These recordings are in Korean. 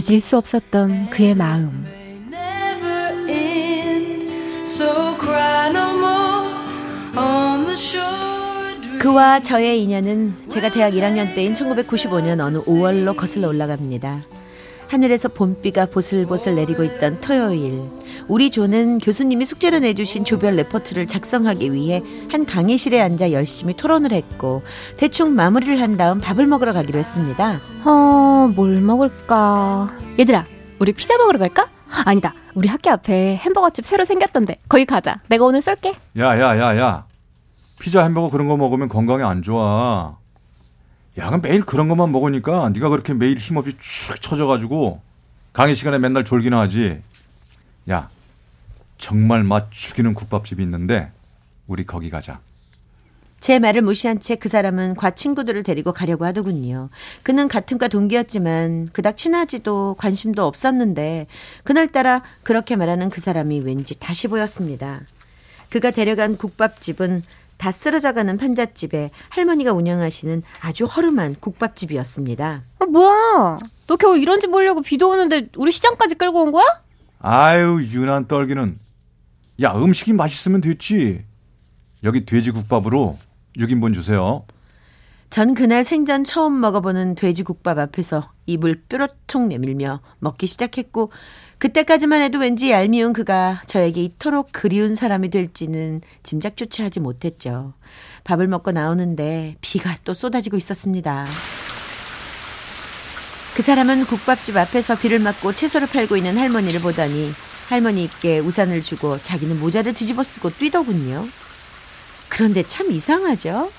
가질 수 없었던 그의 마음 그와 저의 인연은 제가 대학 1학년 때인 1995년 어느 5월로 거슬러 올라갑니다. 하늘에서 봄비가 보슬보슬 내리고 있던 토요일 우리 조는 교수님이 숙제로 내주신 조별 레포트를 작성하기 위해 한 강의실에 앉아 열심히 토론을 했고 대충 마무리를 한 다음 밥을 먹으러 가기로 했습니다. 어, 뭘 먹을까? 얘들아, 우리 피자 먹으러 갈까? 아니다. 우리 학교 앞에 햄버거집 새로 생겼던데. 거기 가자. 내가 오늘 쏠게. 야, 야, 야, 야. 피자 햄버거 그런 거 먹으면 건강에 안 좋아. 야, 매일 그런 것만 먹으니까 네가 그렇게 매일 힘없이 축 처져가지고 강의 시간에 맨날 졸기나 하지. 야, 정말 맛 죽이는 국밥집이 있는데 우리 거기 가자. 제 말을 무시한 채 그 사람은 과 친구들을 데리고 가려고 하더군요. 그는 같은 과 동기였지만 그닥 친하지도 관심도 없었는데 그날따라 그렇게 말하는 그 사람이 왠지 다시 보였습니다. 그가 데려간 국밥집은 다 쓰러져가는 판잣집에 할머니가 운영하시는 아주 허름한 국밥집이었습니다. 아, 뭐야? 너 겨우 이런 집 보려고 비도 오는데 우리 시장까지 끌고 온 거야? 아유, 유난 떨기는. 야, 음식이 맛있으면 됐지. 여기 돼지국밥으로 6인분 주세요. 전 그날 생전 처음 먹어보는 돼지국밥 앞에서 입을 뾰로통 내밀며 먹기 시작했고 그때까지만 해도 왠지 얄미운 그가 저에게 이토록 그리운 사람이 될지는 짐작조차 하지 못했죠. 밥을 먹고 나오는데 비가 또 쏟아지고 있었습니다. 그 사람은 국밥집 앞에서 비를 맞고 채소를 팔고 있는 할머니를 보더니 할머니께 우산을 주고 자기는 모자를 뒤집어 쓰고 뛰더군요. 그런데 참 이상하죠?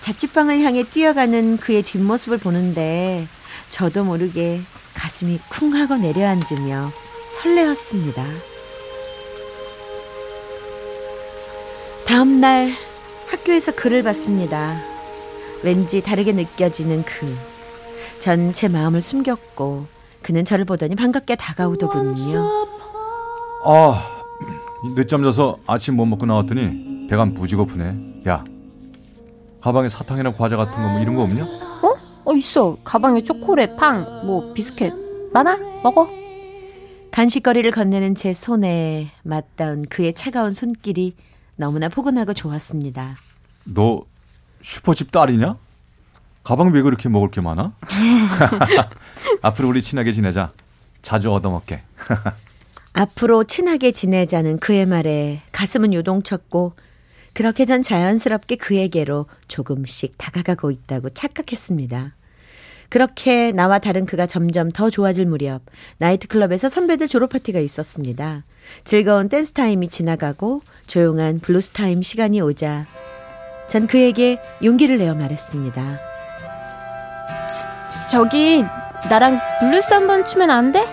자취방을 향해 뛰어가는 그의 뒷모습을 보는데 저도 모르게 가슴이 쿵 하고 내려앉으며 설레었습니다. 다음 날 학교에서 글을 봤습니다. 왠지 다르게 느껴지는 그. 전 제 마음을 숨겼고 그는 저를 보더니 반갑게 다가오더군요. 아, 늦잠 자서 아침 못 먹고 나왔더니 배가 무지 고프네. 야, 가방에 사탕이나 과자 같은 거 뭐 이런 거 없냐? 어? 어, 있어. 가방에 초콜릿, 빵, 뭐 비스켓 많아? 먹어. 간식거리를 건네는 제 손에 맞닿은 그의 차가운 손길이 너무나 포근하고 좋았습니다. 너 슈퍼집 딸이냐? 가방 왜 그렇게 먹을 게 많아? 앞으로 우리 친하게 지내자. 자주 얻어먹게. 앞으로 친하게 지내자는 그의 말에 가슴은 요동쳤고 그렇게 전 자연스럽게 그에게로 조금씩 다가가고 있다고 착각했습니다. 그렇게 나와 다른 그가 점점 더 좋아질 무렵 나이트클럽에서 선배들 졸업 파티가 있었습니다. 즐거운 댄스 타임이 지나가고 조용한 블루스 타임 시간이 오자 전 그에게 용기를 내어 말했습니다. 저기 나랑 블루스 한 번 추면 안 돼?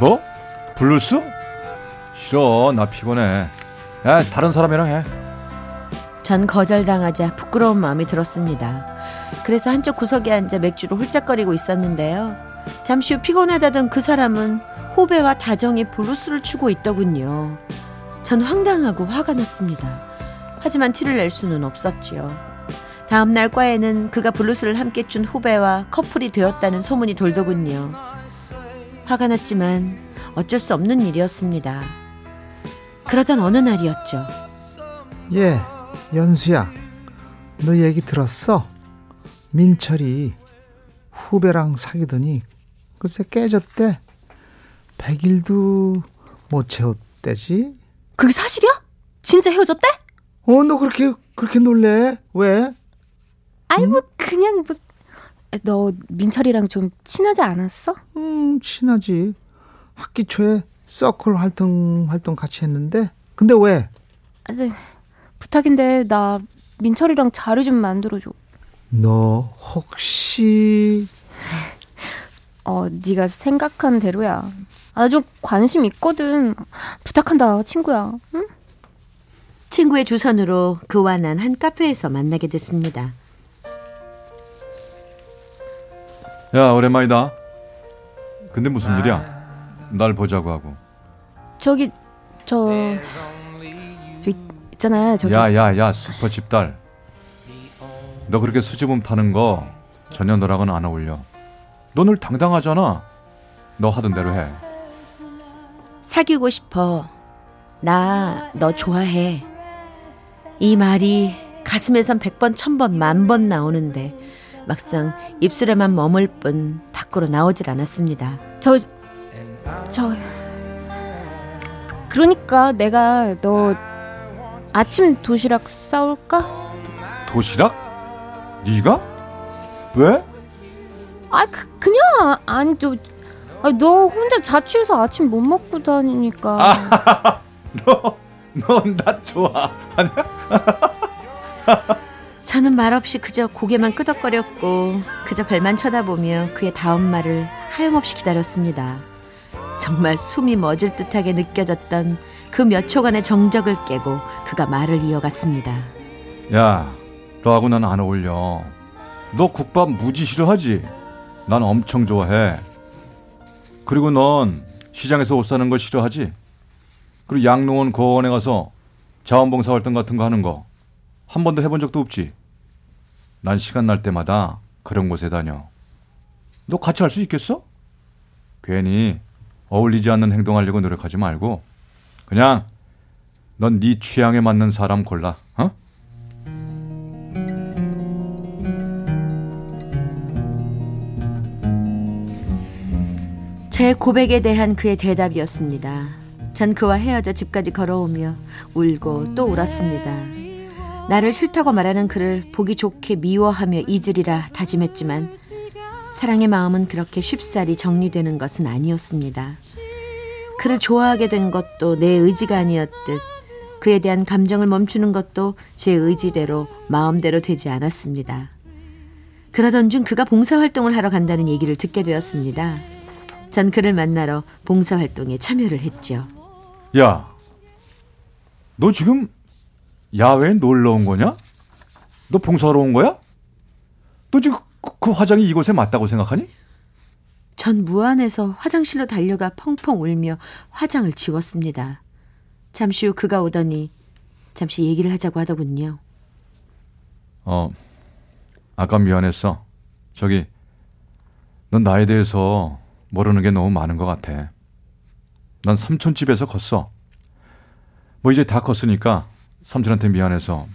뭐? 블루스? 싫어, 나 피곤해. 야, 다른 사람이랑 해. 전 거절당하자 부끄러운 마음이 들었습니다. 그래서 한쪽 구석에 앉아 맥주를 홀짝거리고 있었는데요. 잠시 후 피곤하다던 그 사람은 후배와 다정히 블루스를 추고 있더군요. 전 황당하고 화가 났습니다. 하지만 티를 낼 수는 없었지요. 다음 날 과에는 그가 블루스를 함께 춘 후배와 커플이 되었다는 소문이 돌더군요. 화가 났지만 어쩔 수 없는 일이었습니다. 그러던 어느 날이었죠. 얘, 연수야. 너 얘기 들었어? 민철이 후배랑 사귀더니 글쎄 깨졌대. 100일도 못 채웠대지? 그게 사실이야? 진짜 헤어졌대? 어, 너 그렇게, 그렇게 놀래? 왜? 아이, 뭐, 그냥 뭐. 너 민철이랑 좀 친하지 않았어? 음, 친하지. 학기 초에 서클 활동, 활동 같이 했는데. 근데 왜? 아, 네. 부탁인데, 나 민철이랑 자리 좀 만들어줘. 너 혹시 어, 네가 생각한 대로야. 아주 관심 있거든. 부탁한다, 친구야. 응? 친구의 주선으로 그와 난 한 카페에서 만나게 됐습니다. 야 오랜만이다. 근데 무슨 일이야? 날 보자고 하고. 저기 저, 저 있잖아 저기 야야야 슈퍼 집딸. 너 그렇게 수줍음 타는 거 전혀 너랑은 안 어울려. 너 늘 당당하잖아. 너 하던 대로 해. 사귀고 싶어. 나 너 좋아해. 이 말이 가슴에선 백번, 천번, 만번 나오는데 막상 입술에만 머물 뿐 밖으로 나오질 않았습니다. 저, 저, 그러니까 내가 너 아침 도시락 싸올까? 도시락? 네가? 왜? 아, 그, 그냥 아니 저, 아, 너 혼자 자취해서 아침 못 먹고 다니니까. 너, 넌나 좋아하냐? 저는 말없이 그저 고개만 끄덕거렸고 그저 별만 쳐다보며 그의 다음 말을 하염없이 기다렸습니다. 정말 숨이 멎을 듯하게 느껴졌던 그 몇 초간의 정적을 깨고 그가 말을 이어갔습니다. 야, 너하고 난 안 어울려. 너 국밥 무지 싫어하지? 난 엄청 좋아해. 그리고 넌 시장에서 옷 사는 거 싫어하지? 그리고 양농원 고원에 가서 자원봉사 활동 같은 거 하는 거 한 번도 해본 적도 없지? 난 시간 날 때마다 그런 곳에 다녀. 너 같이 할 수 있겠어? 괜히 어울리지 않는 행동하려고 노력하지 말고 그냥 넌 네 취향에 맞는 사람 골라. 어? 제 고백에 대한 그의 대답이었습니다. 전 그와 헤어져 집까지 걸어오며 울고 또 울었습니다. 나를 싫다고 말하는 그를 보기 좋게 미워하며 잊으리라 다짐했지만 사랑의 마음은 그렇게 쉽사리 정리되는 것은 아니었습니다. 그를 좋아하게 된 것도 내 의지가 아니었듯 그에 대한 감정을 멈추는 것도 제 의지대로 마음대로 되지 않았습니다. 그러던 중 그가 봉사활동을 하러 간다는 얘기를 듣게 되었습니다. 전 그를 만나러 봉사활동에 참여를 했죠. 야, 너 지금 야외에 놀러 온 거냐? 너 봉사하러 온 거야? 너 지금 그, 그 화장이 이곳에 맞다고 생각하니? 전 무안에서 화장실로 달려가 펑펑 울며 화장을 지웠습니다. 잠시 후 그가 오더니 잠시 얘기를 하자고 하더군요. 어, 아까 미안했어. 저기, 넌 나에 대해서 모르는 게 너무 많은 것 같아. 난 삼촌 집에서 컸어. 뭐 이제 다 컸으니까 삼촌한테 미안해서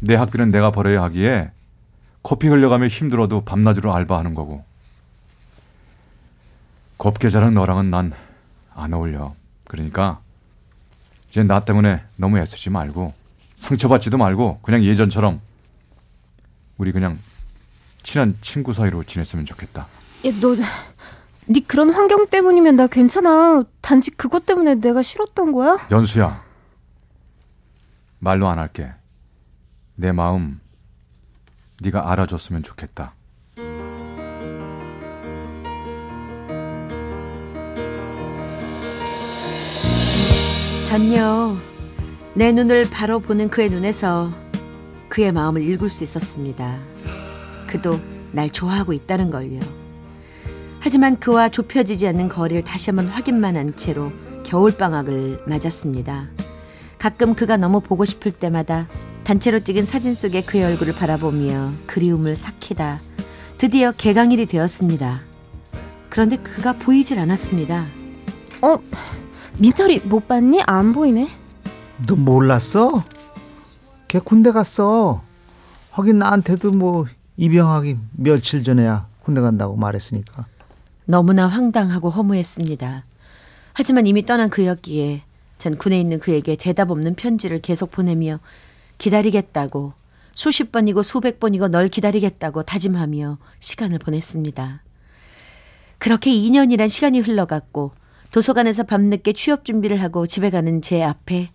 내 학비는 내가 벌어야 하기에 코피 흘려가며 힘들어도 밤낮으로 알바하는 거고. 곱게 자란 너랑은 난 안 어울려. 그러니까 이제 나 때문에 너무 애쓰지 말고 상처받지도 말고 그냥 예전처럼 우리 그냥 친한 친구 사이로 지냈으면 좋겠다. 야, 너, 네 그런 환경 때문이면 나 괜찮아. 단지 그것 때문에 내가 싫었던 거야? 연수야. 말로 안 할게. 내 마음 네가 알아줬으면 좋겠다. 전요. 내 눈을 바로 보는 그의 눈에서 그의 마음을 읽을 수 있었습니다. 그도 날 좋아하고 있다는 걸요. 하지만 그와 좁혀지지 않는 거리를 다시 한번 확인만 한 채로 겨울방학을 맞았습니다. 가끔 그가 너무 보고 싶을 때마다 단체로 찍은 사진 속의 그의 얼굴을 바라보며 그리움을 삭히다. 드디어 개강일이 되었습니다. 그런데 그가 보이질 않았습니다. 어, 민철이 못 봤니? 안 보이네. 너 몰랐어? 걔 군대 갔어. 하긴 나한테도 뭐 입영하기 며칠 전에야 군대 간다고 말했으니까. 너무나 황당하고 허무했습니다. 하지만 이미 떠난 그였기에 전 군에 있는 그에게 대답 없는 편지를 계속 보내며 기다리겠다고 수십 번이고 수백 번이고 널 기다리겠다고 다짐하며 시간을 보냈습니다. 그렇게 2년이란 시간이 흘러갔고 도서관에서 밤늦게 취업 준비를 하고 집에 가는 제 앞에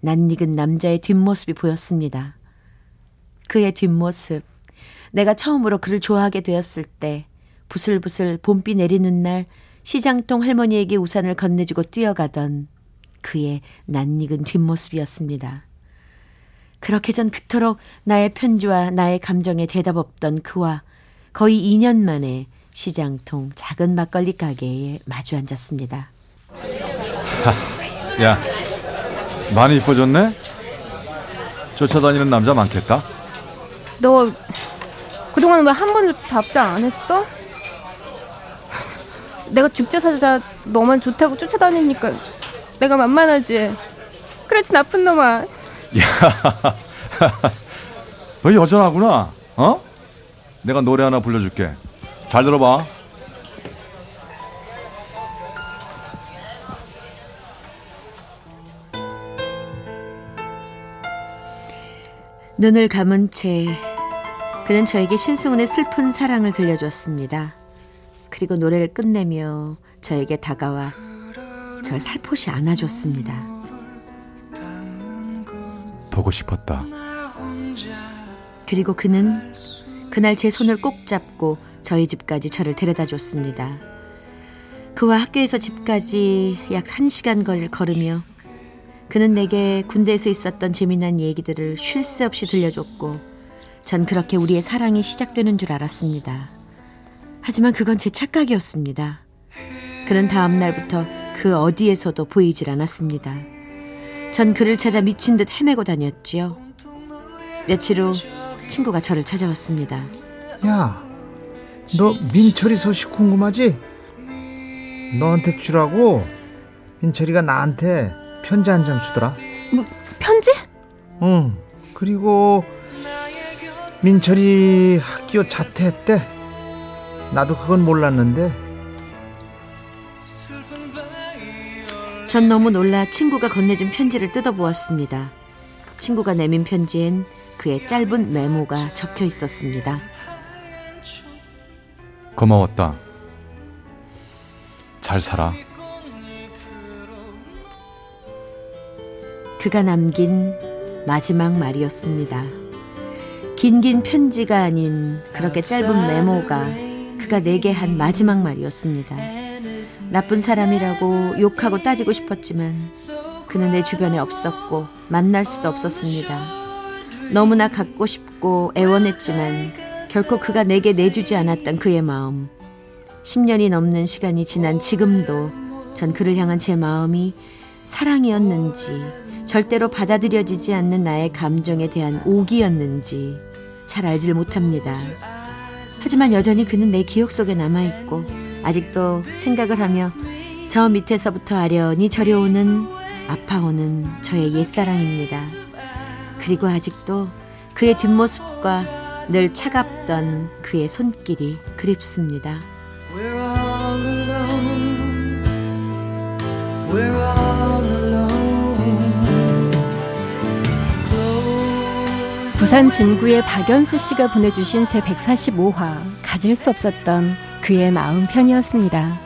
낯익은 남자의 뒷모습이 보였습니다. 그의 뒷모습. 내가 처음으로 그를 좋아하게 되었을 때 부슬부슬 봄비 내리는 날 시장통 할머니에게 우산을 건네주고 뛰어가던 그의 낯익은 뒷모습이었습니다. 그렇게 전 그토록 나의 편지와 나의 감정에 대답 없던 그와 거의 2년 만에 시장통 작은 막걸리 가게에 마주 앉았습니다. 야, 많이 이뻐졌네? 쫓아다니는 남자 많겠다? 너 그동안 왜 한 번도 답장 안 했어? 내가 죽자 사자 너만 좋다고 쫓아다니니까 내가 만만하지. 그렇지 나쁜 놈아. 너 여전하구나. 어? 내가 노래 하나 불러줄게. 잘 들어봐. 눈을 감은 채 그는 저에게 신승훈의 슬픈 사랑을 들려줬습니다. 그리고 노래를 끝내며 저에게 다가와 절 살포시 안아줬습니다. 보고 싶었다. 그리고 그는 그날 제 손을 꼭 잡고 저희 집까지 저를 데려다 줬습니다. 그와 학교에서 집까지 약 1시간 거리를 걸으며 그는 내게 군대에서 있었던 재미난 얘기들을 쉴 새 없이 들려줬고 전 그렇게 우리의 사랑이 시작되는 줄 알았습니다. 하지만 그건 제 착각이었습니다. 그는 다음 날부터 그 어디에서도 보이질 않았습니다. 전 그를 찾아 미친 듯 헤매고 다녔지요. 며칠 후 친구가 저를 찾아왔습니다. 야, 너 민철이 소식 궁금하지? 너한테 주라고 민철이가 나한테 편지 한 장 주더라. 뭐 편지? 응. 그리고 민철이 학교 자퇴했대. 나도 그건 몰랐는데 전 너무 놀라 친구가 건네준 편지를 뜯어보았습니다. 친구가 내민 편지엔 그의 짧은 메모가 적혀 있었습니다. 고마웠다. 잘 살아. 그가 남긴 마지막 말이었습니다. 긴긴 편지가 아닌 그렇게 짧은 메모가 그가 내게 한 마지막 말이었습니다. 나쁜 사람이라고 욕하고 따지고 싶었지만 그는 내 주변에 없었고 만날 수도 없었습니다. 너무나 갖고 싶고 애원했지만 결코 그가 내게 내주지 않았던 그의 마음. 10년이 넘는 시간이 지난 지금도 전 그를 향한 제 마음이 사랑이었는지 절대로 받아들여지지 않는 나의 감정에 대한 오기였는지 잘 알질 못합니다. 하지만 여전히 그는 내 기억 속에 남아있고 아직도 생각을 하며 저 밑에서부터 아련히 저려오는 아파오는 저의 옛사랑입니다. 그리고 아직도 그의 뒷모습과 늘 차갑던 그의 손길이 그립습니다. We're all alone. We're all alone. Close 부산 진구의 박연수 씨가 보내주신 제 145화 가질 수 없었던 그의 마음 편이었습니다.